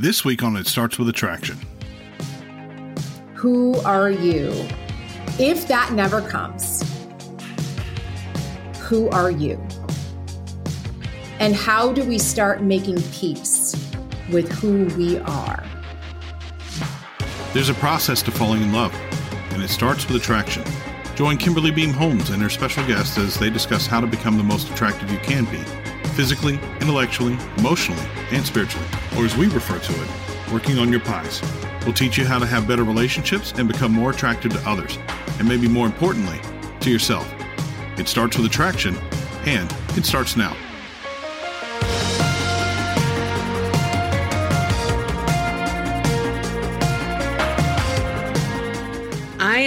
This week on It Starts With Attraction. Who are you? If that never comes, who are you? And how do we start making peace with who we are? There's a process to falling in love, and it starts with attraction. Join Kimberly Beam Holmes and her special guest as they discuss how to become the most attractive you can be physically, intellectually, emotionally, and spiritually, or as we refer to it, working on your pies. We'll teach you how to have better relationships and become more attractive to others, and maybe more importantly, to yourself. It starts with attraction, and it starts now.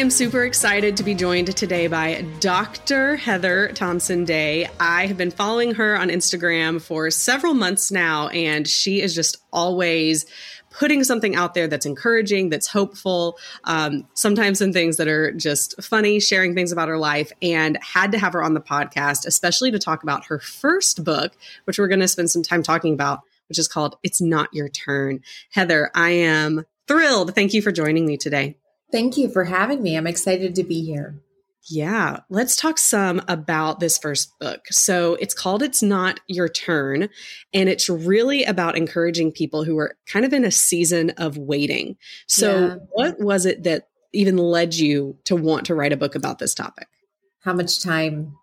Am super excited to be joined today by Dr. Heather Thompson Day. I have been following her on Instagram for several months now, and she is just always putting something out there that's encouraging, that's hopeful, um, sometimes some things that are just funny, sharing things about her life, and had to have her on the podcast, especially to talk about her first book, which we're going to spend some time talking about, which is called It's Not Your Turn. Heather, I am thrilled. Thank you for joining me today. Thank you for having me. I'm excited to be here. Yeah, let's talk some about this first book. So it's called It's Not Your Turn, and it's really about encouraging people who are kind of in a season of waiting. So, yeah. what was it that even led you to want to write a book about this topic? How much time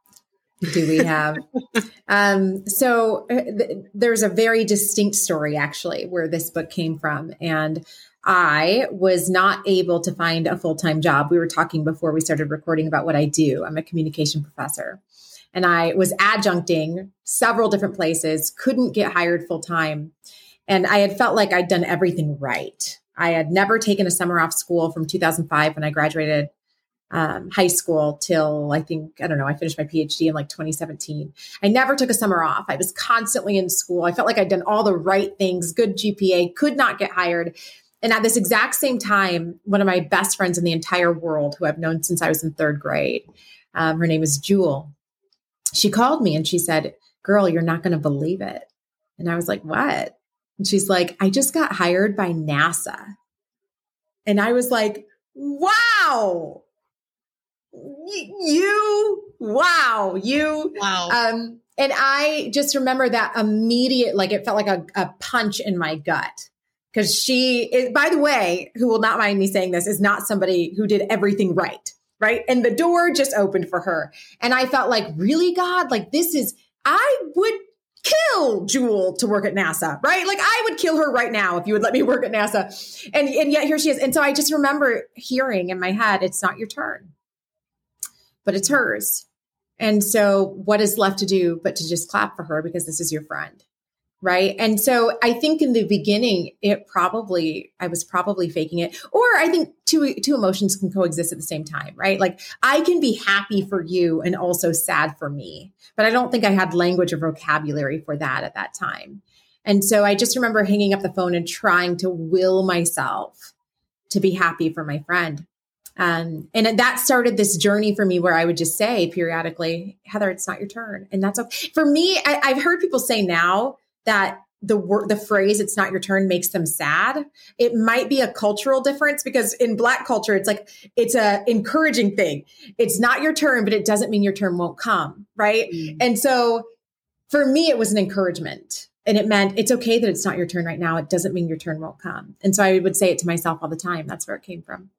do we have? um, so, uh, th- there's a very distinct story actually where this book came from. And I was not able to find a full time job. We were talking before we started recording about what I do. I'm a communication professor and I was adjuncting several different places, couldn't get hired full time. And I had felt like I'd done everything right. I had never taken a summer off school from 2005 when I graduated um, high school till I think, I don't know, I finished my PhD in like 2017. I never took a summer off. I was constantly in school. I felt like I'd done all the right things, good GPA, could not get hired. And at this exact same time, one of my best friends in the entire world, who I've known since I was in third grade, um, her name is Jewel. She called me and she said, Girl, you're not going to believe it. And I was like, What? And she's like, I just got hired by NASA. And I was like, Wow. Y- you, wow, you, wow. Um, and I just remember that immediate, like it felt like a, a punch in my gut because she is, by the way, who will not mind me saying this, is not somebody who did everything right. Right. And the door just opened for her. And I felt like, really, God, like this is, I would kill Jewel to work at NASA, right? Like I would kill her right now if you would let me work at NASA. And, and yet here she is. And so I just remember hearing in my head, it's not your turn, but it's hers. And so what is left to do but to just clap for her because this is your friend right and so i think in the beginning it probably i was probably faking it or i think two two emotions can coexist at the same time right like i can be happy for you and also sad for me but i don't think i had language or vocabulary for that at that time and so i just remember hanging up the phone and trying to will myself to be happy for my friend um, and that started this journey for me where I would just say periodically, Heather, it's not your turn. And that's okay. For me, I, I've heard people say now, that the word the phrase it's not your turn makes them sad. It might be a cultural difference because in black culture it's like it's a encouraging thing. It's not your turn but it doesn't mean your turn won't come right? Mm. and so for me it was an encouragement. And it meant it's okay that it's not your turn right now. It doesn't mean your turn won't come. And so i would say it to myself all the time. That's where it came from.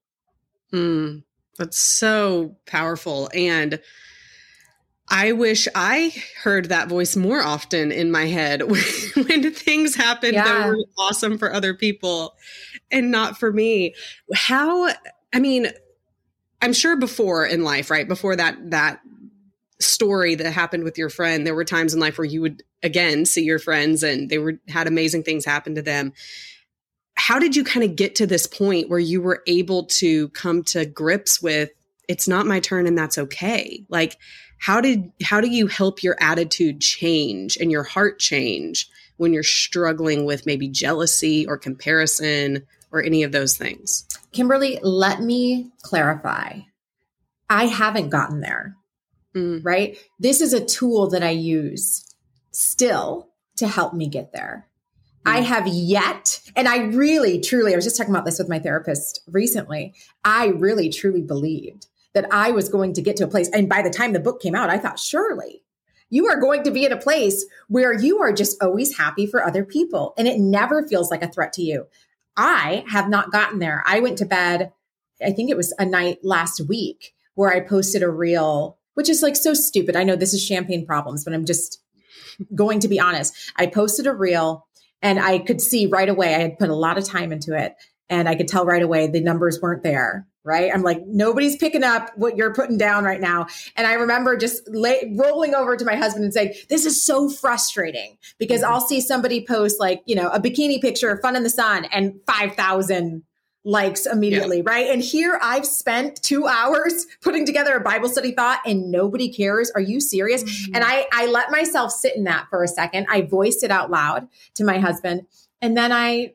Mm, that's so powerful. And I wish I heard that voice more often in my head when, when things happen yeah. that were awesome for other people and not for me. How, I mean, I'm sure before in life, right? Before that, that story that happened with your friend, there were times in life where you would again see your friends and they were had amazing things happen to them. How did you kind of get to this point where you were able to come to grips with it's not my turn and that's okay? Like how did how do you help your attitude change and your heart change when you're struggling with maybe jealousy or comparison or any of those things? Kimberly, let me clarify. I haven't gotten there mm. right? This is a tool that I use still to help me get there. Mm. I have yet, and I really, truly, I was just talking about this with my therapist recently. I really, truly believed that I was going to get to a place. And by the time the book came out, I thought, surely you are going to be in a place where you are just always happy for other people and it never feels like a threat to you. I have not gotten there. I went to bed, I think it was a night last week where I posted a reel which is like so stupid. I know this is champagne problems, but I'm just going to be honest. I posted a reel and I could see right away I had put a lot of time into it and I could tell right away the numbers weren't there. Right. I'm like, nobody's picking up what you're putting down right now. And I remember just lay, rolling over to my husband and saying, this is so frustrating because mm-hmm. I'll see somebody post like, you know, a bikini picture, fun in the sun and 5,000 likes immediately, yeah. right? And here I've spent two hours putting together a Bible study thought and nobody cares. Are you serious? Mm-hmm. And I, I let myself sit in that for a second. I voiced it out loud to my husband. And then I,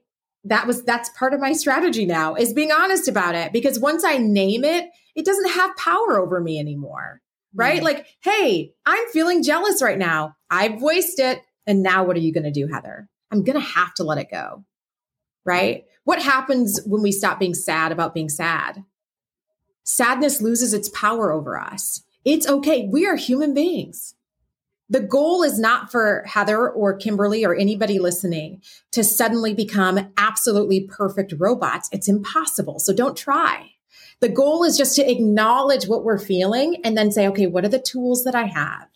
that was, that's part of my strategy now is being honest about it because once I name it, it doesn't have power over me anymore. Right? Mm-hmm. Like, hey, I'm feeling jealous right now. I voiced it. And now what are you going to do, Heather? I'm going to have to let it go. Right? What happens when we stop being sad about being sad? Sadness loses its power over us. It's okay. We are human beings. The goal is not for Heather or Kimberly or anybody listening to suddenly become absolutely perfect robots. It's impossible. So don't try. The goal is just to acknowledge what we're feeling and then say, okay, what are the tools that I have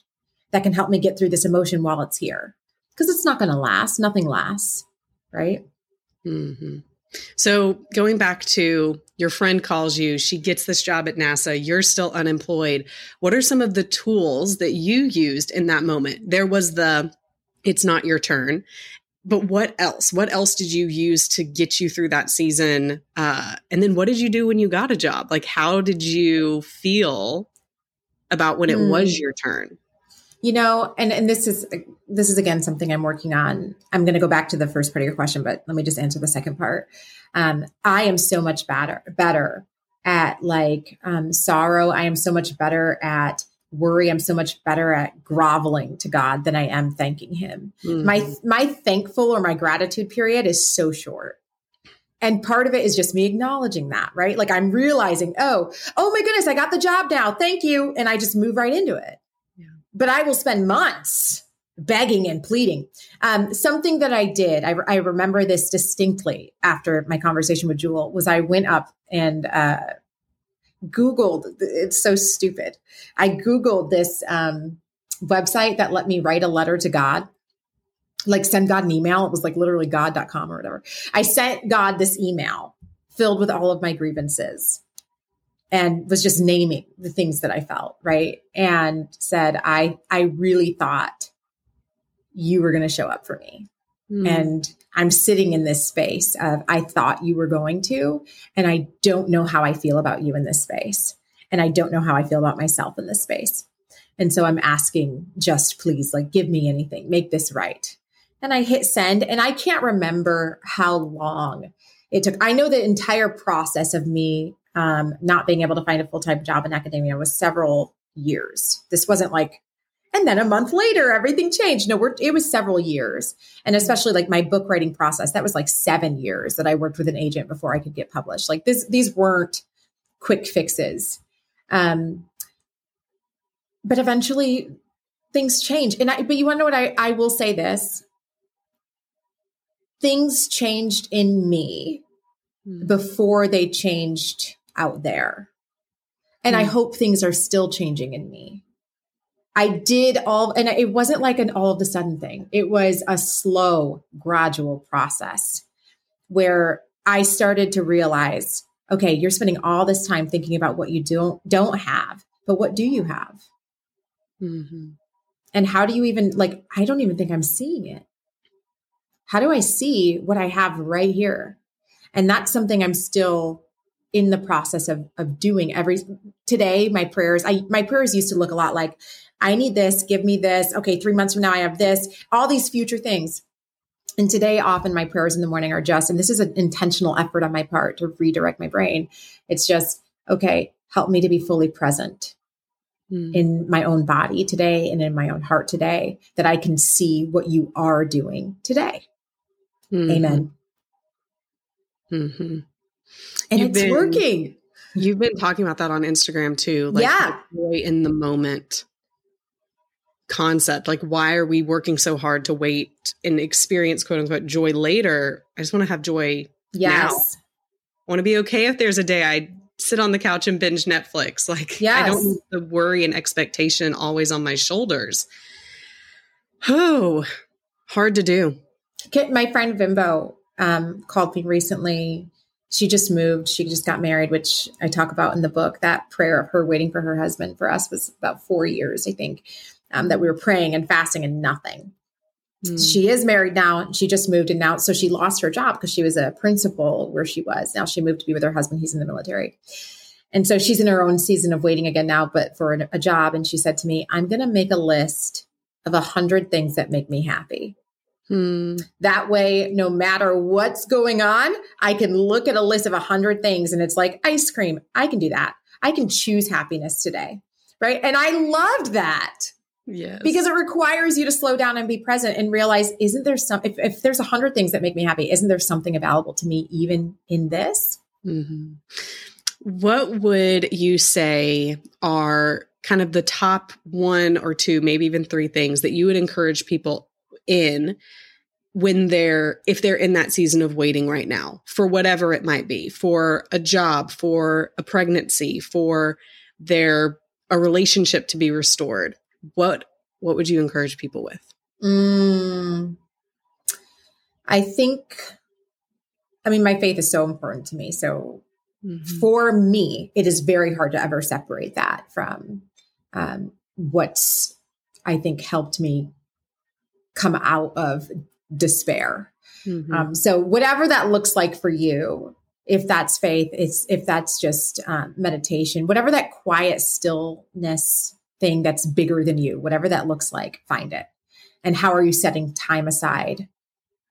that can help me get through this emotion while it's here? Because it's not going to last. Nothing lasts, right? Mm-hmm. So, going back to your friend calls you, she gets this job at NASA, you're still unemployed. What are some of the tools that you used in that moment? There was the it's not your turn. But what else? What else did you use to get you through that season? Uh, and then what did you do when you got a job? Like, how did you feel about when it mm. was your turn? You know, and and this is this is again something I'm working on. I'm going to go back to the first part of your question, but let me just answer the second part. Um, I am so much better better at like um, sorrow. I am so much better at worry. I'm so much better at groveling to God than I am thanking Him. Mm-hmm. My my thankful or my gratitude period is so short. And part of it is just me acknowledging that, right? Like I'm realizing, oh, oh my goodness, I got the job now. Thank you. And I just move right into it but I will spend months begging and pleading. Um, something that I did, I, I, remember this distinctly after my conversation with Jewel, was I went up and uh, Googled, it's so stupid. I Googled this um, website that let me write a letter to God. Like send God an email. It was like literally god.com or whatever. I sent God this email filled with all of my grievances and was just naming the things that I felt, right? And said, I, I really thought you were going to show up for me. Mm. And I'm sitting in this space of, I thought you were going to, and I don't know how I feel about you in this space. And I don't know how I feel about myself in this space. And so I'm asking, just please, like, give me anything, make this right. And I hit send, and I can't remember how long it took. I know the entire process of me um, not being able to find a full time job in academia was several years. This wasn't like, and then a month later, everything changed. No, we're, it was several years. And especially like my book writing process, that was like seven years that I worked with an agent before I could get published. Like this, these weren't quick fixes. Um, but eventually things change. And I, but you want to know what I, I will say this things changed in me hmm. before they changed out there. And mm. I hmm. hope things are still changing in me. I did all, and it wasn't like an all of a sudden thing. It was a slow, gradual process where I started to realize, okay, you're spending all this time thinking about what you don't don't have, but what do you have? Mm-hmm. And how do you even, like, I don't even think I'm seeing it. How do I see what I have right here? And that's something I'm still in the process of, of doing every today. My prayers, I, my prayers used to look a lot like, I need this, give me this. Okay, three months from now, I have this, all these future things. And today, often my prayers in the morning are just, and this is an intentional effort on my part to redirect my brain. It's just, okay, help me to be fully present mm. in my own body today and in my own heart today, that I can see what you are doing today. Mm-hmm. Amen. Mm-hmm. And you've it's been, working. You've been talking about that on Instagram too. Like yeah. Joy in the moment concept. Like, why are we working so hard to wait and experience quote unquote joy later? I just want to have joy yes. now. I want to be okay if there's a day I sit on the couch and binge Netflix. Like, yes. I don't need the worry and expectation always on my shoulders. Oh, hard to do. My friend Vimbo um, called me recently. She just moved. She just got married, which I talk about in the book. That prayer of her waiting for her husband for us was about four years, I think, um, that we were praying and fasting and nothing. Mm. She is married now. She just moved and now, so she lost her job because she was a principal where she was. Now she moved to be with her husband. He's in the military. And so she's in her own season of waiting again now, but for a, a job. And she said to me, I'm going to make a list of a hundred things that make me happy. Hmm. That way, no matter what's going on, I can look at a list of a hundred things and it's like ice cream. I can do that. I can choose happiness today. Right. And I loved that. Yes. Because it requires you to slow down and be present and realize, isn't there some, if, if there's a hundred things that make me happy, isn't there something available to me even in this? Mm-hmm. What would you say are kind of the top one or two, maybe even three things that you would encourage people in when they're if they're in that season of waiting right now for whatever it might be for a job for a pregnancy for their a relationship to be restored what what would you encourage people with mm, i think i mean my faith is so important to me so mm-hmm. for me it is very hard to ever separate that from um, what's i think helped me come out of despair mm-hmm. um, so whatever that looks like for you if that's faith it's if that's just um, meditation whatever that quiet stillness thing that's bigger than you, whatever that looks like, find it. And how are you setting time aside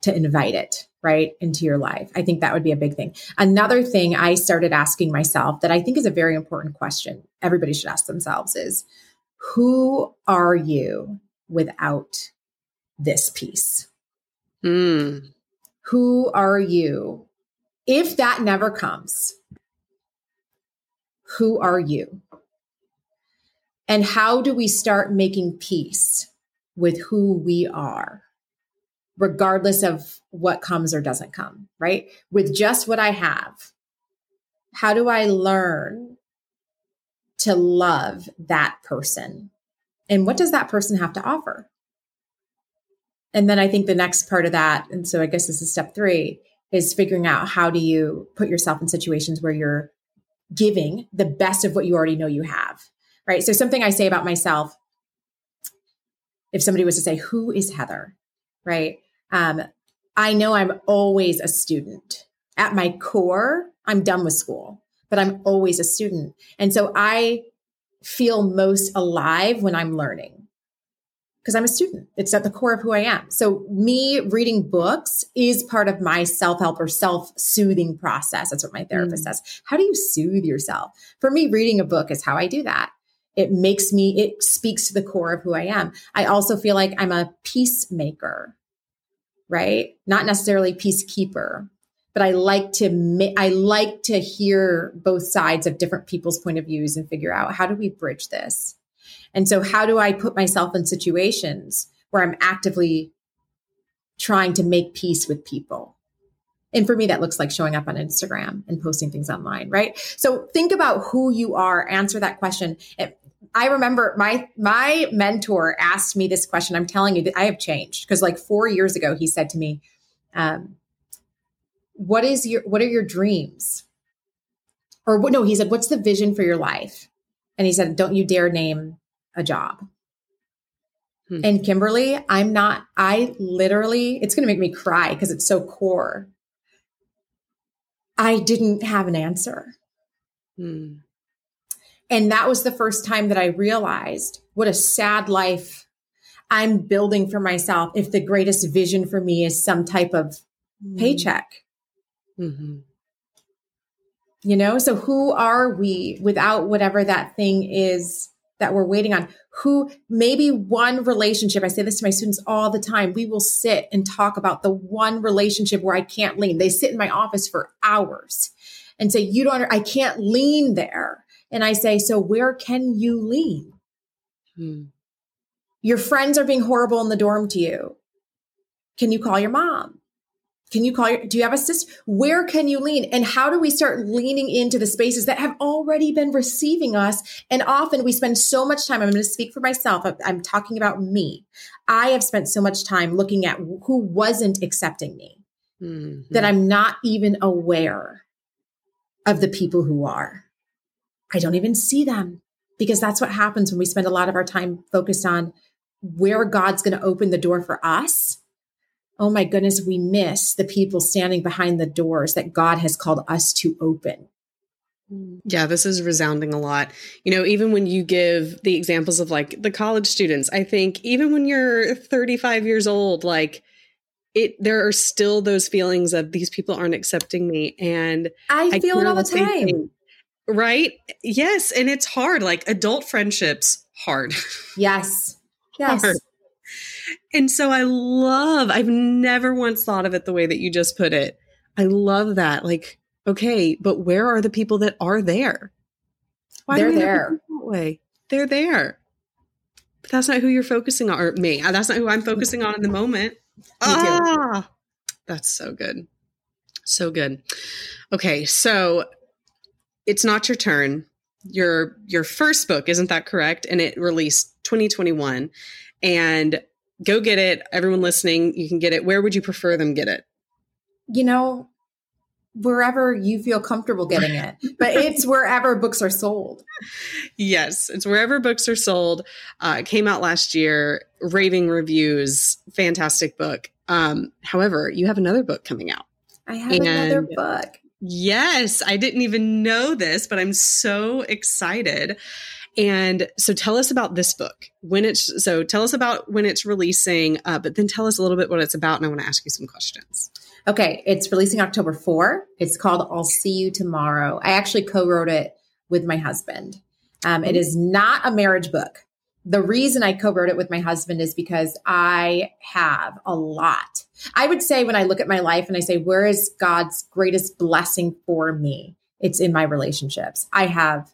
to invite it right into your life? I think that would be a big thing. Another thing I started asking myself that I think is a very important question everybody should ask themselves is who are you without this piece? Mm. Who are you? If that never comes, who are you? And how do we start making peace with who we are, regardless of what comes or doesn't come, right? With just what I have, how do I learn to love that person? And what does that person have to offer? And then I think the next part of that, and so I guess this is step three, is figuring out how do you put yourself in situations where you're giving the best of what you already know you have right? So something I say about myself, if somebody was to say, who is Heather? Right. Um, I know I'm always a student. At my core, I'm done with school, but I'm always a student. And so I feel most alive when I'm learning because I'm a student. It's at the core of who I am. So me reading books is part of my self-help or self-soothing process. That's what my therapist mm. says. How do you soothe yourself? For me, reading a book is how I do that. It makes me, it speaks to the core of who I am. I also feel like I'm a peacemaker, right? Not necessarily peacekeeper, but I like to, I like to hear both sides of different people's point of views and figure out how do we bridge this? And so how do I put myself in situations where I'm actively trying to make peace with people? And for me, that looks like showing up on Instagram and posting things online, right? So think about who you are, answer that question. I remember my my mentor asked me this question. I'm telling you that I have changed because like four years ago, he said to me, um, "What is your What are your dreams?" Or no, he said, "What's the vision for your life?" And he said, "Don't you dare name a job." Hmm. And Kimberly, I'm not, I literally, it's going to make me cry because it's so core. I didn't have an answer. Hmm. And that was the first time that I realized what a sad life I'm building for myself if the greatest vision for me is some type of mm. paycheck. Mm-hmm. You know, so who are we without whatever that thing is that we're waiting on? Who maybe one relationship, I say this to my students all the time, we will sit and talk about the one relationship where I can't lean. They sit in my office for hours and say, You don't, I can't lean there. And I say, So where can you lean? Hmm. Your friends are being horrible in the dorm to you. Can you call your mom? Can you call your, do you have a sister? Where can you lean? And how do we start leaning into the spaces that have already been receiving us? And often we spend so much time. I'm going to speak for myself. I'm talking about me. I have spent so much time looking at who wasn't accepting me mm-hmm. that I'm not even aware of the people who are. I don't even see them because that's what happens when we spend a lot of our time focused on where God's going to open the door for us, oh my goodness, we miss the people standing behind the doors that God has called us to open. Hmm. Yeah, this is resounding a lot. You know, even when you give the examples of like the college students, I think even when you're 35 years old, like it there are still those feelings of these people aren't accepting me and I, I feel it all the time. right? Yes, and it's hard. Like adult friendships hard. Yes. Yes. Hard. And so I love, I've never once thought of it the way that you just put it. I love that. Like, okay, but where are the people that are there? Why They're there. That way? They're there. But that's not who you're focusing on, or me. That's not who I'm focusing on in the moment. ah, that's so good. So good. Okay, so it's not your turn. Your your first book, isn't that correct? And it released 2021. And go get it. Everyone listening, you can get it. Where would you prefer them get it? You know, wherever you feel comfortable getting it, but it's wherever books are sold. Yes, it's wherever books are sold. Uh, it came out last year, raving reviews, fantastic book. Um, however, you have another book coming out. I have and another book. Yes, I didn't even know this, but I'm so excited. And so tell us about this book when it's so tell us about when it's releasing, uh, but then tell us a little bit what it's about. And I want to ask you some questions. Okay. It's releasing October 4. It's called I'll See You Tomorrow. I actually co wrote it with my husband. Um, it is not a marriage book. The reason I co wrote it with my husband is because I have a lot. I would say when I look at my life and I say, where is God's greatest blessing for me? It's in my relationships. I have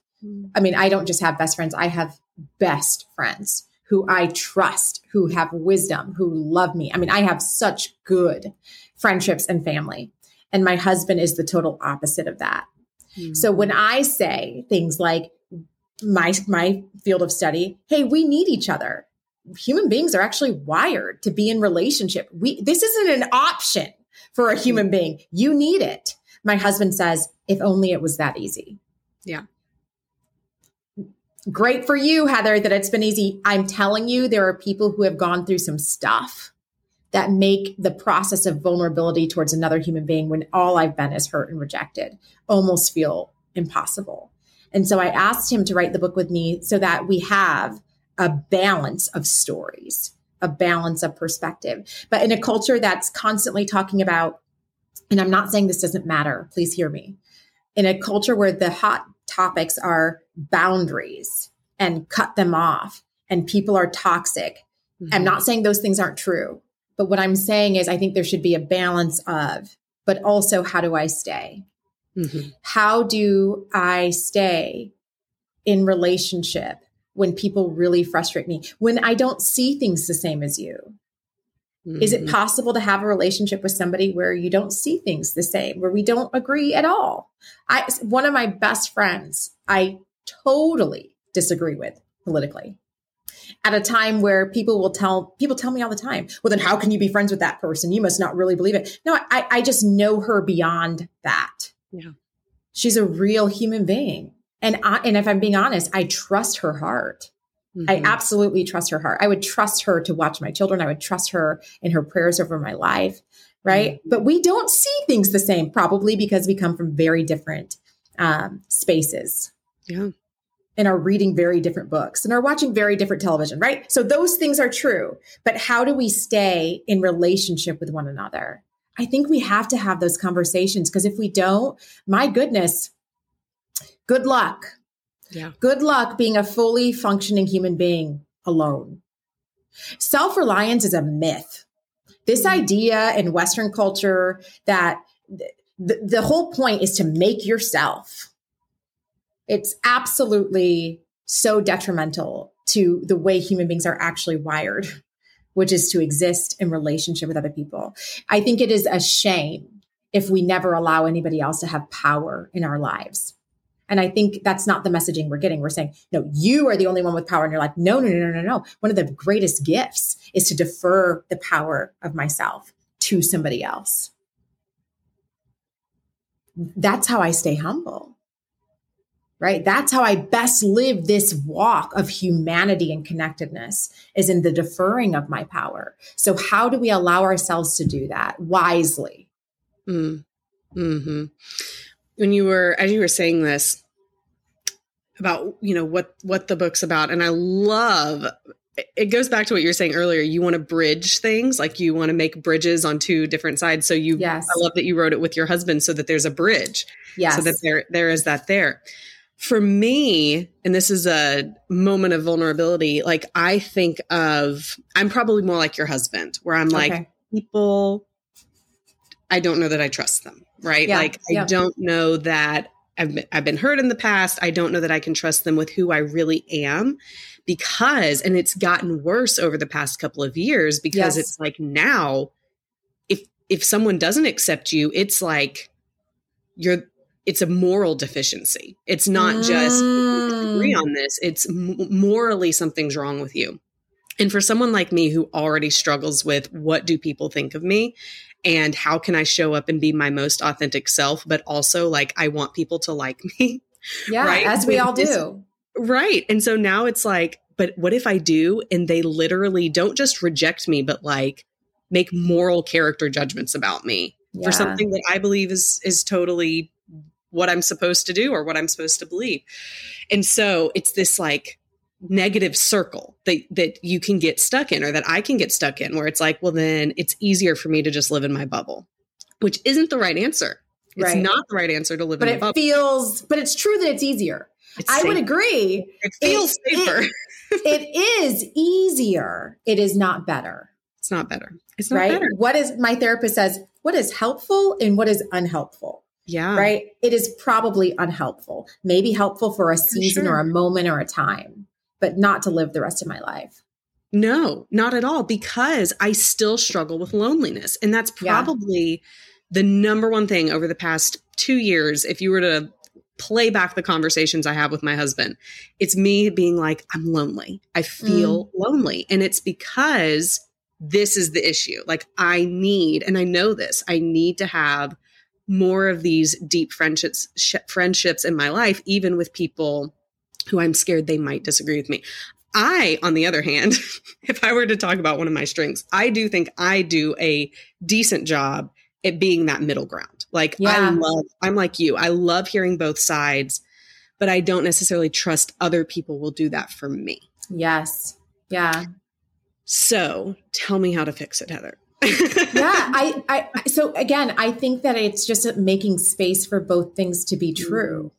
I mean, I don't just have best friends, I have best friends who I trust, who have wisdom, who love me. I mean, I have such good friendships and family. And my husband is the total opposite of that. Mm-hmm. So when I say things like my my field of study, hey, we need each other. Human beings are actually wired to be in relationship. We this isn't an option for a human being. You need it. My husband says, if only it was that easy. Yeah great for you, Heather, that it's been easy. I'm telling you, there are people who have gone through some stuff that make the process of vulnerability towards another human being when all I've been is hurt and rejected almost feel impossible. And so I asked him to write the book with me so that we have a balance of stories, a balance of perspective. But in a culture that's constantly talking about, and I'm not saying this doesn't matter, please hear me. In a culture where the hot topics are boundaries and cut them off and people are toxic. Mm-hmm. I'm not saying those things aren't true, but what I'm saying is I think there should be a balance of, but also how do I stay? Mm-hmm. How do I stay in relationship when people really frustrate me? When I don't see things the same as you? Mm-hmm. Is it mm-hmm. possible to have a relationship with somebody where you don't see things the same, where we don't agree at all? I one of my best friends, I totally disagree with politically. At a time where people will tell people tell me all the time, well, then how can you be friends with that person? You must not really believe it. No, I, I just know her beyond that. Yeah. She's a real human being. And I, and if I'm being honest, I trust her heart Mm-hmm. I absolutely trust her heart. I would trust her to watch my children. I would trust her in her prayers over my life. Right. Mm-hmm. But we don't see things the same, probably because we come from very different um, spaces. Yeah. And are reading very different books and are watching very different television, right? So those things are true. But how do we stay in relationship with one another? I think we have to have those conversations because if we don't, my goodness, good luck. Yeah. Good luck being a fully functioning human being alone. Self reliance is a myth. This mm-hmm. idea in Western culture that the, the whole point is to make yourself. It's absolutely so detrimental to the way human beings are actually wired, which is to exist in relationship with other people. I think it is a shame if we never allow anybody else to have power in our lives. And I think that's not the messaging we're getting. We're saying, no, you are the only one with power. And you're like, no, no, no, no, no, no. One of the greatest gifts is to defer the power of myself to somebody else that's how I stay humble. Right? That's how I best live this walk of humanity and connectedness is in the deferring of my power. So how do we allow ourselves to do that wisely? Mm. Hmm. When you were, as you were saying this about, you know, what what the book's about, and I love it goes back to what you were saying earlier. You want to bridge things, like you want to make bridges on two different sides. So you, yes. I love that you wrote it with your husband, so that there's a bridge. Yes. So that there, there is that there. For me, and this is a moment of vulnerability. Like I think of, I'm probably more like your husband, where I'm like okay. people. I don't know that I trust them. Right. Yeah. Like I don't know that I've been, I've been hurt in the past. I don't know that I can trust them with who I really am because, and it's gotten worse over the past couple of years because yes. it's like now, if, if someone doesn't accept you, it's like you're, it's a moral deficiency. It's not mm. just agree on this. It's m- morally something's wrong with you. And for someone like me who already struggles with what do people think of me and how can I show up and be my most authentic self, but also like I want people to like me. Yeah, right? as we all do. Right. And so now it's like, but what if I do and they literally don't just reject me, but like make moral character judgments about me yeah. for something that I believe is is totally what I'm supposed to do or what I'm supposed to believe. And so it's this like negative circle that that you can get stuck in or that I can get stuck in where it's like, well then it's easier for me to just live in my bubble, which isn't the right answer. It's right. not the right answer to live but in a bubble. But it feels but it's true that it's easier. It's I would agree. It feels it, safer. It, it is easier. It is not better. It's not better. It's not right? better. What is my therapist says, what is helpful and what is unhelpful? Yeah. Right? It is probably unhelpful. Maybe helpful for a season sure. or a moment or a time, but not to live the rest of my life. No, not at all, because I still struggle with loneliness. And that's probably yeah. the number one thing over the past two years. If you were to play back the conversations I have with my husband. It's me being like, I'm lonely. I feel mm. lonely. And it's because this is the issue. Like, I need, and I know this, I need to have more of these deep friendships, sh- friendships in my life, even with people who I'm scared they might disagree with me. I, on the other hand, if I were to talk about one of my strengths, I do think I do a decent job at being that middle ground. Like yeah. I love, I'm like you. I love hearing both sides, but I don't necessarily trust other people will do that for me. Yes. Yeah. So tell me how to fix it, Heather. yeah, I, I, so again, I think that it's just making space for both things to be true.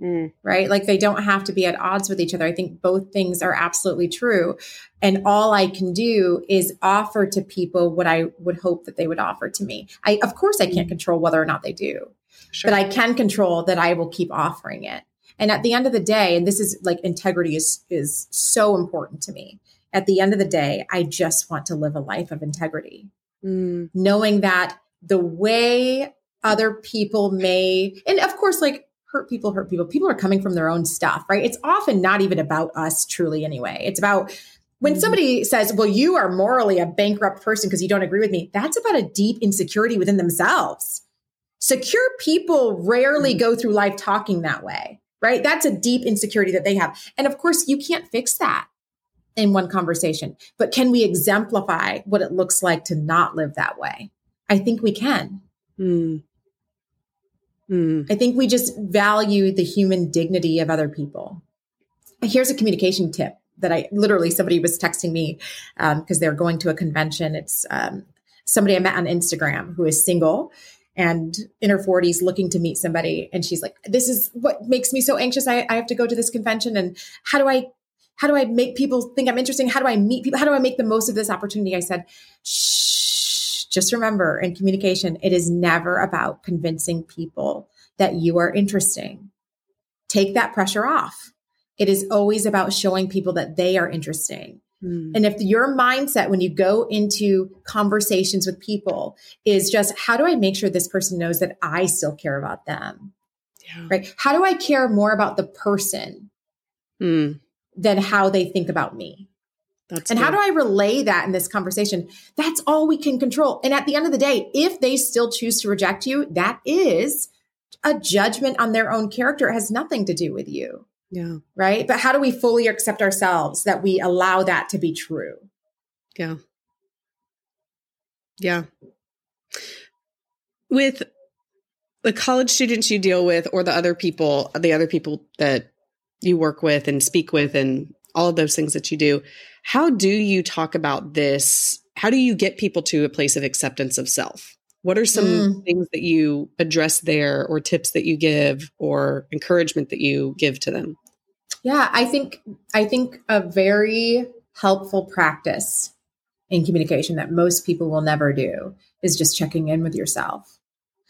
Mm. Right. Like they don't have to be at odds with each other. I think both things are absolutely true. And all I can do is offer to people what I would hope that they would offer to me. I, of course, I can't mm. control whether or not they do, sure. but I can control that I will keep offering it. And at the end of the day, and this is like integrity is, is so important to me. At the end of the day, I just want to live a life of integrity, mm. knowing that the way other people may, and of course, like hurt people hurt people. People are coming from their own stuff, right? It's often not even about us truly anyway. It's about when mm-hmm. somebody says, well, you are morally a bankrupt person because you don't agree with me, that's about a deep insecurity within themselves. Secure people rarely mm-hmm. go through life talking that way, right? That's a deep insecurity that they have. And of course, you can't fix that. In one conversation. But can we exemplify what it looks like to not live that way? I think we can. Mm. Mm. I think we just value the human dignity of other people. Here's a communication tip that I literally somebody was texting me because um, they're going to a convention. It's um, somebody I met on Instagram who is single and in her 40s looking to meet somebody and she's like this is what makes me so anxious I, I, have to go to this convention and how do i how do i make people think i'm interesting how do i meet people how do i make the most of this opportunity i said shh just remember in communication it is never about convincing people that you are interesting take that pressure off it is always about showing people that they are interesting Mm. And if your mindset when you go into conversations with people is just, how do I make sure this person knows that I still care about them? Yeah. Right? How do I care more about the person mm. Than how they think about me? That's and good. how do I relay that in this conversation? That's all we can control. And at the end of the day, if they still choose to reject you, that is a judgment on their own character. It has nothing to do with you. Yeah. Right. But how do we fully accept ourselves that we allow that to be true? Yeah. Yeah. With the college students you deal with or the other people, the other people that you work with and speak with and all of those things that you do, how do you talk about this? How do you get people to a place of acceptance of self? What are some mm. things that you address there or tips that you give or encouragement that you give to them? Yeah, I think I think a very helpful practice in communication that most people will never do is just checking in with yourself.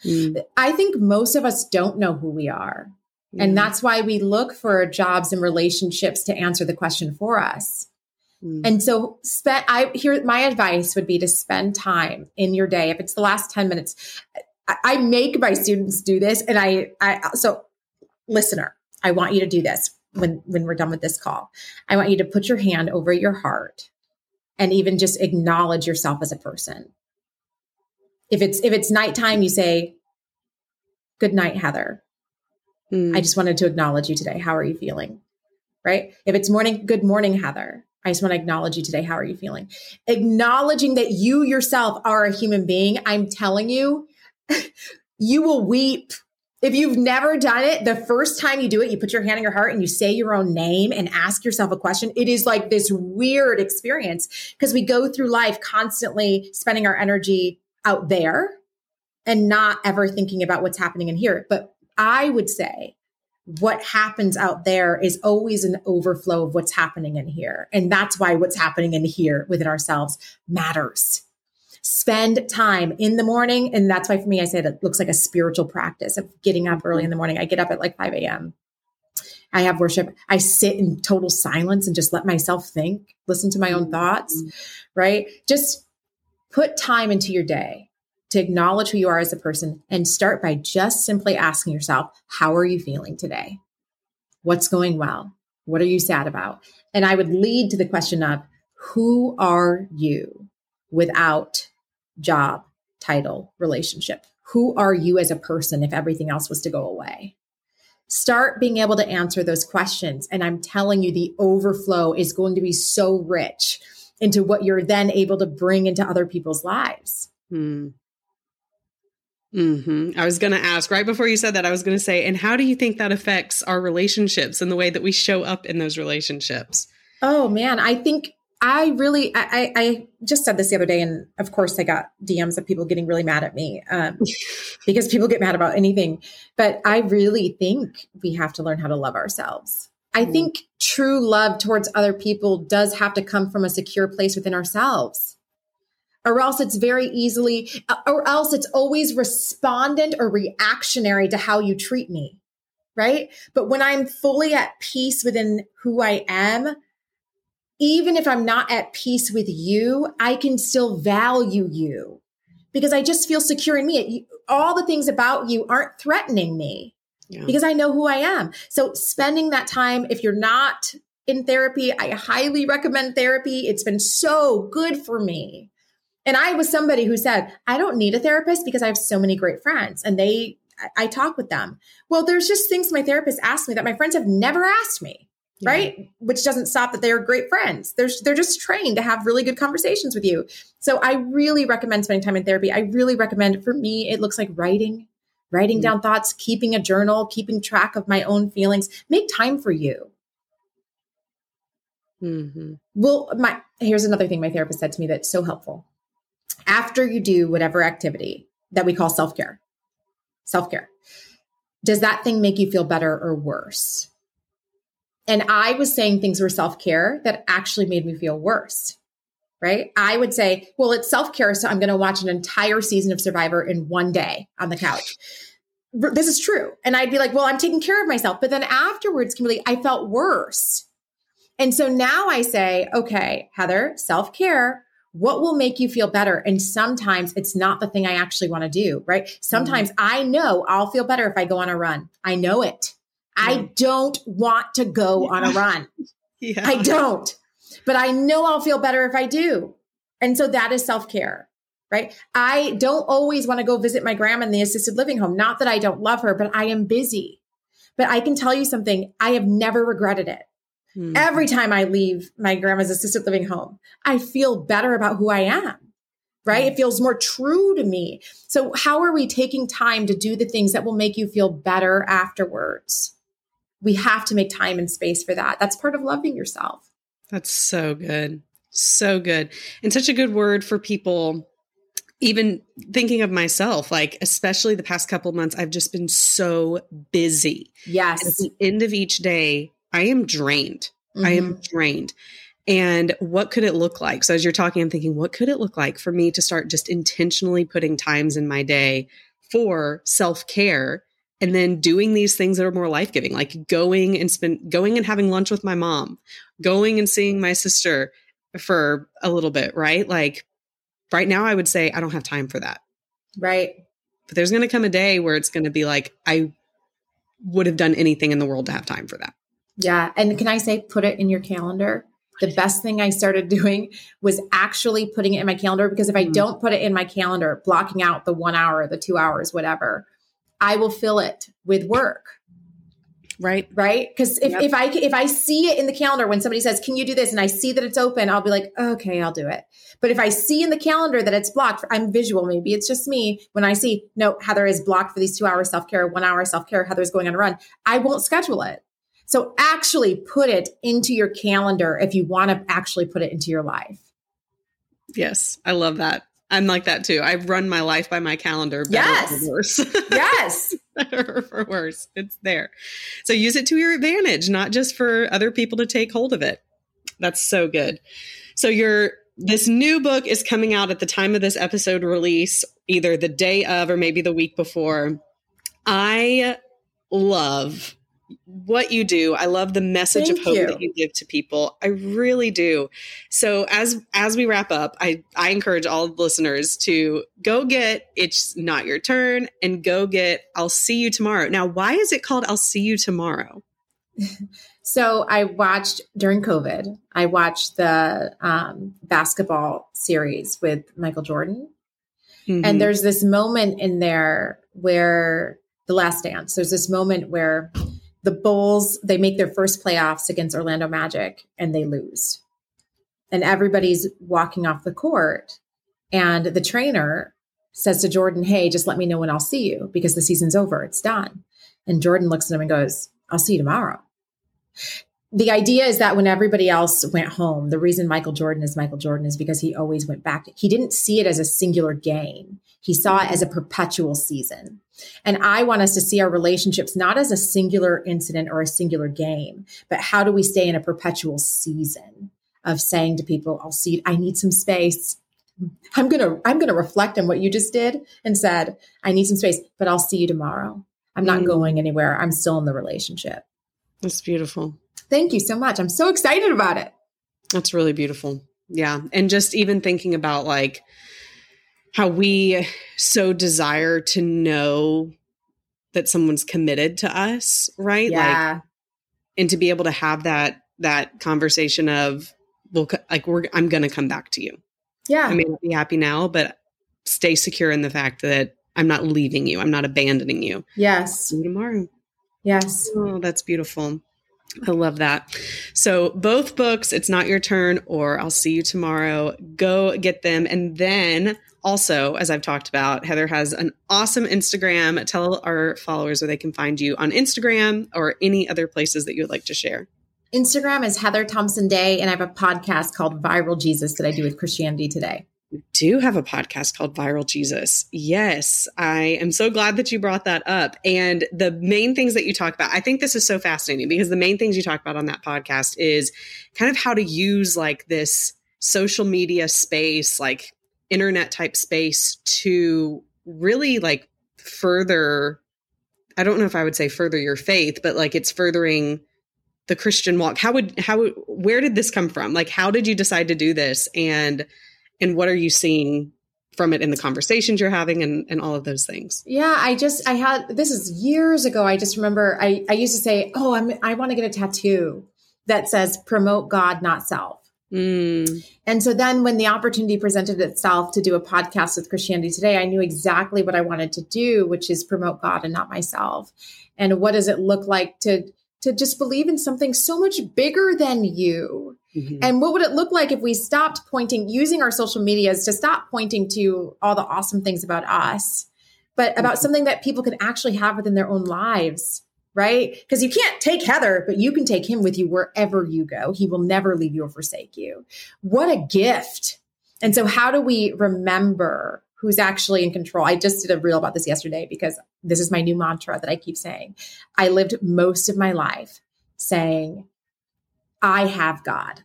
Mm. I think most of us don't know who we are. Mm. And that's why we look for jobs and relationships to answer the question for us. Mm. And so spend I here my advice would be to spend time in your day. If it's the last 10 minutes, I, I make my students do this. And I I so listener, I want you to do this when when we're done with this call i want you to put your hand over your heart and even just acknowledge yourself as a person if it's if it's nighttime you say good night heather mm. i just wanted to acknowledge you today. How are you feeling? Right? If it's morning good morning heather. I just want to acknowledge you today. How are you feeling? Acknowledging that you yourself are a human being i'm telling you you will weep. If you've never done it, the first time you do it, you put your hand on your heart and you say your own name and ask yourself a question. It is like this weird experience because we go through life constantly spending our energy out there and not ever thinking about what's happening in here. But I would say what happens out there is always an overflow of what's happening in here. And that's why what's happening in here within ourselves matters spend time in the morning. And that's why for me, I said it looks like a spiritual practice of getting up early in the morning. I get up at like 5 a.m. I have worship. I sit in total silence and just let myself think, listen to my own thoughts, mm-hmm. right? Just put time into your day to acknowledge who you are as a person and start by just simply asking yourself, how are you feeling today? What's going well? What are you sad about? And I would lead to the question of, who are you without job, title, relationship? Who are you as a person if everything else was to go away? Start being able to answer those questions. And I'm telling you, the overflow is going to be so rich into what you're then able to bring into other people's lives. Hmm. Hmm I was going to ask right before you said that, I was going to say, and how do you think that affects our relationships and the way that we show up in those relationships? Oh man, I think I really, I, I just said this the other day, and of course, I got DMs of people getting really mad at me um, because people get mad about anything. But I really think we have to learn how to love ourselves. I mm. think true love towards other people does have to come from a secure place within ourselves, or else it's very easily, uh, or else it's always respondent or reactionary to how you treat me. Right. But when I'm fully at peace within who I am, even if I'm not at peace with you, I can still value you because I just feel secure in me. All the things about you aren't threatening me yeah. because I know who I am. So spending that time, if you're not in therapy, I highly recommend therapy. It's been so good for me. And I was somebody who said, I don't need a therapist because I have so many great friends and they, I talk with them. Well, there's just things my therapist asked me that my friends have never asked me. yeah. right? Which doesn't stop that they're great friends. They're they're just trained to have really good conversations with you. So I really recommend spending time in therapy. I really recommend for me it looks like writing, writing mm-hmm. down thoughts, keeping a journal, keeping track of my own feelings. Make time for you. Mm-hmm. Well, my here's another thing my therapist said to me that's so helpful. After you do whatever activity that we call self care, self care, does that thing make you feel better or worse? And I was saying things were self care that actually made me feel worse. Right. I would say, well, it's self care. So I'm going to watch an entire season of Survivor in one day on the couch. This is true. And I'd be like, well, I'm taking care of myself. But then afterwards, Kimberly, I felt worse. And so now I say, okay, Heather, self care. What will make you feel better? And sometimes it's not the thing I actually want to do, right? Sometimes mm-hmm. I know I'll feel better if I go on a run. I know it. I don't want to go yeah. on a run. yeah. I don't. But I know I'll feel better if I do. And so that is self care, right? I don't always want to go visit my grandma in the assisted living home. Not that I don't love her, but I am busy. But I can tell you something, I have never regretted it. Hmm. Every time I leave my grandma's assisted living home, I feel better about who I am right? It feels more true to me. So, how are we taking time to do the things that will make you feel better afterwards? we have to make time and space for that. That's part of loving yourself. That's so good. So good. And such a good word for people even thinking of myself, like especially the past couple months, I've just been so busy. Yes. At the end of each day, I am drained. Mm-hmm. I am mm-hmm. drained. And what could it look like? So as you're talking, I'm thinking, what could it look like for me to start just intentionally putting times in my day for self care and then doing these things that are more life-giving like going and spend going and having lunch with my mom going and seeing my sister for a little bit right like right now i would say i don't have time for that right but there's going to come a day where it's going to be like i would have done anything in the world to have time for that yeah and can i say put it in your calendar the best thing I started doing was actually putting it in my calendar because if I mm. don't put it in my calendar, blocking out the one hour, the two hours, whatever, I will fill it with work. Right. Right. Because if, yep. if I if I see it in the calendar when somebody says, Can you do this? And I see that it's open, I'll be like, okay, I'll do it. But if I see in the calendar that it's blocked, I'm visual, maybe it's just me. When I see, no, Heather is blocked for these two hours self-care, one hour self-care, Heather's going on a run, I won't schedule it. So actually put it into your calendar if you want to actually put it into your life. Yes, I love that. I'm like that too. I run my life by my calendar. yes. worse. yes. better for worse. It's there. So use it to your advantage, not just for other people to take hold of it. That's so good. So your this new book is coming out at the time of this episode release, either the day of or maybe the week before. I love what you do. I love the message Thank of hope you. that you give to people. I really do. So as as we wrap up, I I encourage all listeners to go get it's not your turn and go get I'll see you tomorrow. Now, why is it called I'll see you tomorrow? so I watched during COVID, I watched the um, basketball series with Michael Jordan. Mm-hmm. And there's this moment in there where the last dance, there's this moment where the Bulls, they make their first playoffs against Orlando Magic and they lose. And everybody's walking off the court. And the trainer says to Jordan, Hey, just let me know when I'll see you because the season's over. It's done. And Jordan looks at him and goes, I'll see you tomorrow. The idea is that when everybody else went home, the reason Michael Jordan is Michael Jordan is because he always went back. He didn't see it as a singular game. He saw it as a perpetual season. And I want us to see our relationships not as a singular incident or a singular game, but how do we stay in a perpetual season of saying to people, I'll see, I need some space. I'm going to, I'm going to reflect on what you just did and said, I need some space, but I'll see you tomorrow. I'm not mm. going anywhere. I'm still in the relationship. That's beautiful. Thank you so much. I'm so excited about it. That's really beautiful. Yeah. And just even thinking about like, how we so desire to know that someone's committed to us, right? Yeah. Like, and to be able to have that that conversation of, well, like we're, I'm going to come back to you. Yeah. I may not be happy now, but stay secure in the fact that I'm not leaving you. I'm not abandoning you. Yes. See you tomorrow. Yes. Oh, that's beautiful. I love that. So, both books, It's Not Your Turn or I'll See You Tomorrow, go get them. And then also, as I've talked about, Heather has an awesome Instagram. Tell our followers where they can find you on Instagram or any other places that you would like to share. Instagram is Heather Thompson Day, and I have a podcast called Viral Jesus that I do with Christianity Today We do have a podcast called Viral Jesus. Yes, I am so glad that you brought that up. And the main things that you talk about, I think this is so fascinating because the main things you talk about on that podcast is kind of how to use like this social media space, like internet type space to really like further I don't know if I would say further your faith, but like it's furthering the Christian walk. How would how where did this come from? Like how did you decide to do this and and what are you seeing from it in the conversations you're having and, and all of those things yeah i just i had this is years ago i just remember i, I used to say oh i'm i want to get a tattoo that says promote god not self mm. and so then when the opportunity presented itself to do a podcast with christianity today i knew exactly what i wanted to do which is promote god and not myself and what does it look like to to just believe in something so much bigger than you Mm-hmm. And what would it look like if we stopped pointing, using our social medias to stop pointing to all the awesome things about us, but about mm-hmm. something that people can actually have within their own lives, right? Because you can't take Heather, but you can take him with you wherever you go. He will never leave you or forsake you. What a gift. And so, how do we remember who's actually in control? I just did a reel about this yesterday because this is my new mantra that I keep saying. I lived most of my life saying, I have God.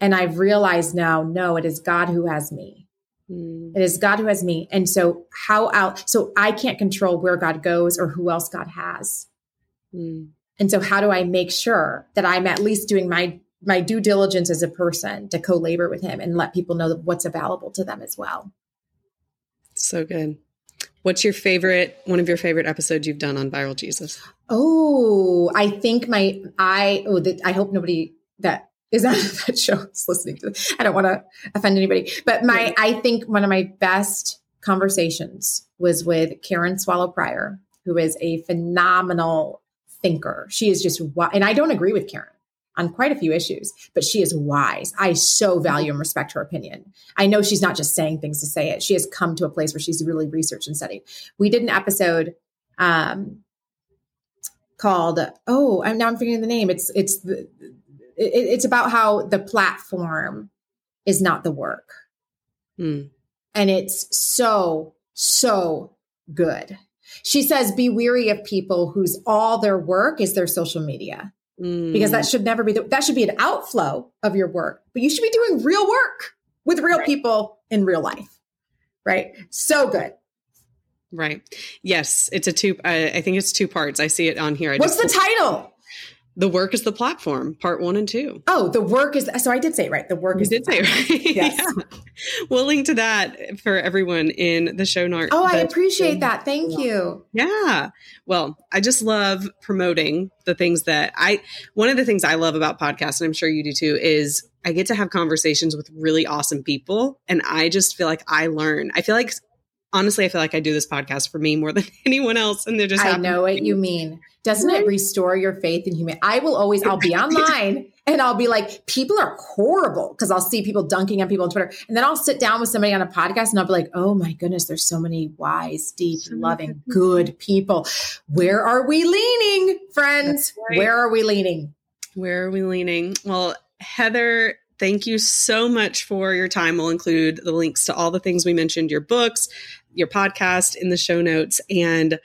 And I've realized now, no, it is God who has me. Mm. It is God who has me. And so how out so I can't control where God goes or who else God has. Mm. And so how do I make sure that I'm at least doing my my due diligence as a person to co-labor with him and let people know what's available to them as well. So good. What's your favorite one of your favorite episodes you've done on viral Jesus? Oh, I think my I oh the, I hope nobody that is that that show is listening to this. I don't want to offend anybody, but my I think one of my best conversations was with Karen Swallow Prior, who is a phenomenal thinker. She is just and I don't agree with Karen on quite a few issues, but she is wise. I so value and respect her opinion. I know she's not just saying things to say it. She has come to a place where she's really researched and studied. We did an episode um, called oh, I'm now I'm forgetting the name. It's it's the it, it's about how the platform is not the work. Mm. And it's so, so good. She says, be weary of people whose all their work is their social media. Mm. Because that should never be the, that should be an outflow of your work, but you should be doing real work with real right. people in real life. Right. So good. Right. Yes. It's a two, I, I think it's two parts. I see it on here. I What's the title? The work is the platform, part one and two. Oh, the work is so I did say it right. The work you is did say it right. Yes. yeah. We'll link to that for everyone in the show notes. Oh, I appreciate that. Thank you. Yeah. Well, I just love promoting the things that I one of the things I love about podcasts, and I'm sure you do too, is I get to have conversations with really awesome people. And I just feel like I learn. I feel like honestly, I feel like I do this podcast for me more than anyone else. And they're just I know what you mean. Doesn't it mm-hmm. restore your faith in human? I will always, I'll be online and I'll be like, people are horrible because I'll see people dunking on people on Twitter. And then I'll sit down with somebody on a podcast and I'll be like, oh my goodness, there's so many wise, deep, loving, good people. Where are we leaning, friends? Right. Where are we leaning? Where are we leaning? Well, Heather, thank you so much for your time. We'll include the links to all the things we mentioned, your books, your podcast in the show notes, and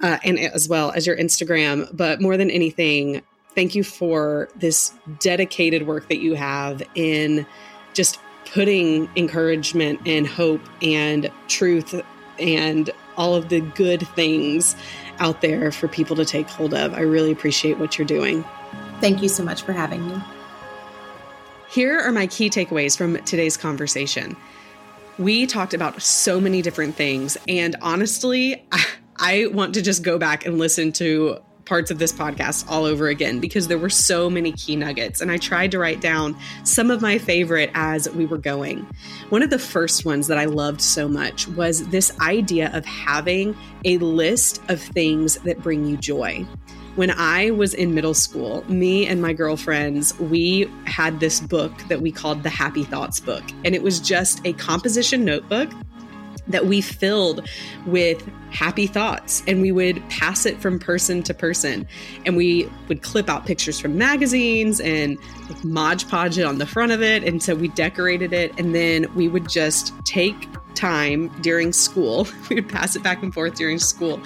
uh, and as well as your Instagram. But more than anything, thank you for this dedicated work that you have in just putting encouragement and hope and truth and all of the good things out there for people to take hold of. I really appreciate what you're doing. Thank you so much for having me. Here are my key takeaways from today's conversation. We talked about so many different things, and honestly, I, I want to just go back and listen to parts of this podcast all over again because there were so many key nuggets. And I tried to write down some of my favorite as we were going. One of the first ones that I loved so much was this idea of having a list of things that bring you joy. When I was in middle school, me and my girlfriends, we had this book that we called the Happy Thoughts book. And it was just a composition notebook that we filled with happy thoughts and we would pass it from person to person. And we would clip out pictures from magazines and like, Mod Podge it on the front of it and so we decorated it and then we would just take time during school. We would pass it back and forth during school.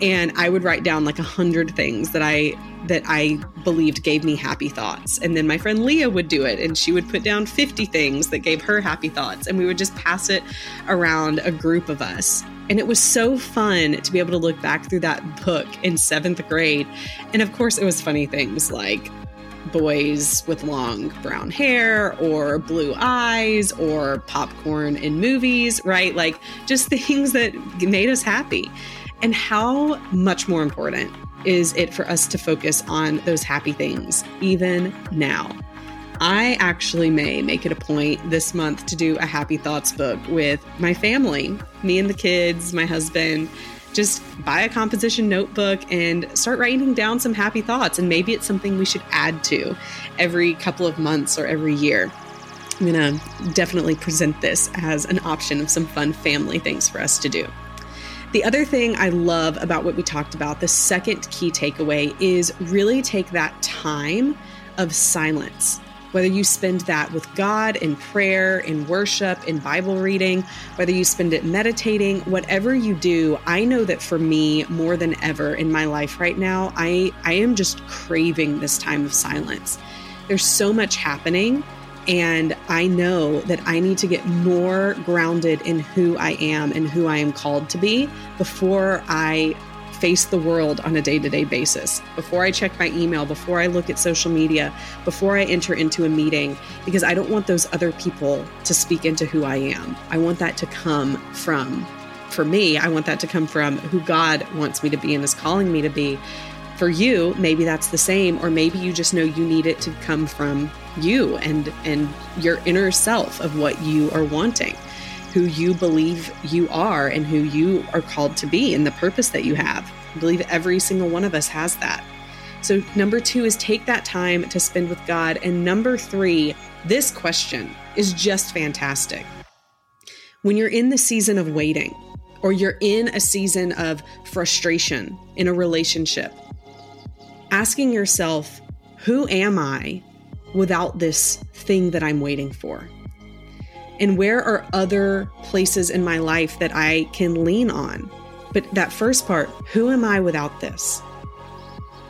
And I would write down like a hundred things that I that I believed gave me happy thoughts. And then my friend Leah would do it and she would put down 50 things that gave her happy thoughts. And we would just pass it around a group of us. And it was so fun to be able to look back through that book in seventh grade. And of course, it was funny things like boys with long brown hair or blue eyes or popcorn in movies, right? Like just things that made us happy. And how much more important is it for us to focus on those happy things even now? I actually may make it a point this month to do a happy thoughts book with my family, me and the kids, my husband just buy a composition notebook and start writing down some happy thoughts. And maybe it's something we should add to every couple of months or every year. I'm going to definitely present this as an option of some fun family things for us to do. The other thing I love about what we talked about, the second key takeaway, is really take that time of silence whether you spend that with God in prayer, in worship, in Bible reading, whether you spend it meditating, whatever you do, I know that for me, more than ever in my life right now, I, I am just craving this time of silence. There's so much happening. And I know that I need to get more grounded in who I am and who I am called to be before I face the world on a day to day basis, before I check my email, before I look at social media, before I enter into a meeting, because I don't want those other people to speak into who I am. I want that to come from, for me, I want that to come from who God wants me to be and is calling me to be. For you, maybe that's the same, or maybe you just know you need it to come from you and and your inner self of what you are wanting who you believe you are and who you are called to be and the purpose that you have. I believe every single one of us has that. So, number two is take that time to spend with God. And number three, this question is just fantastic. When you're in the season of waiting, or you're in a season of frustration in a relationship, asking yourself, who am I without this thing that I'm waiting for? And where are other places in my life that I can lean on? But that first part, who am I without this?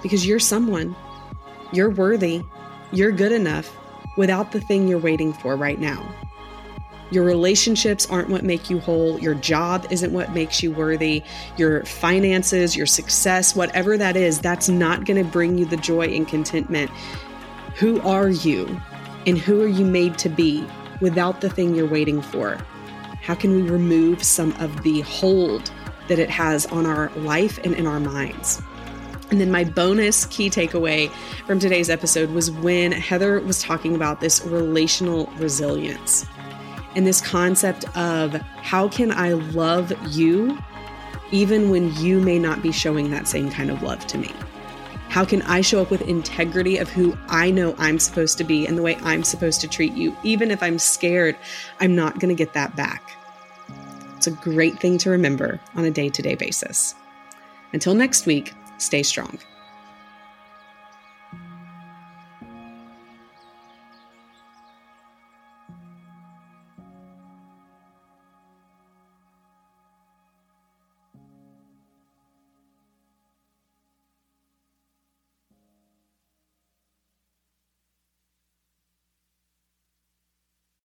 Because you're someone, you're worthy, you're good enough without the thing you're waiting for right now. Your relationships aren't what make you whole. Your job isn't what makes you worthy. Your finances, your success, whatever that is, that's not going to bring you the joy and contentment. Who are you? And who are you made to be? Without the thing you're waiting for? How can we remove some of the hold that it has on our life and in our minds? And then my bonus key takeaway from today's episode was when Heather was talking about this relational resilience and this concept of how can I love you even when you may not be showing that same kind of love to me? How can I show up with integrity of who I know I'm supposed to be and the way I'm supposed to treat you? Even if I'm scared, I'm not going to get that back. It's a great thing to remember on a day to day basis. Until next week, stay strong.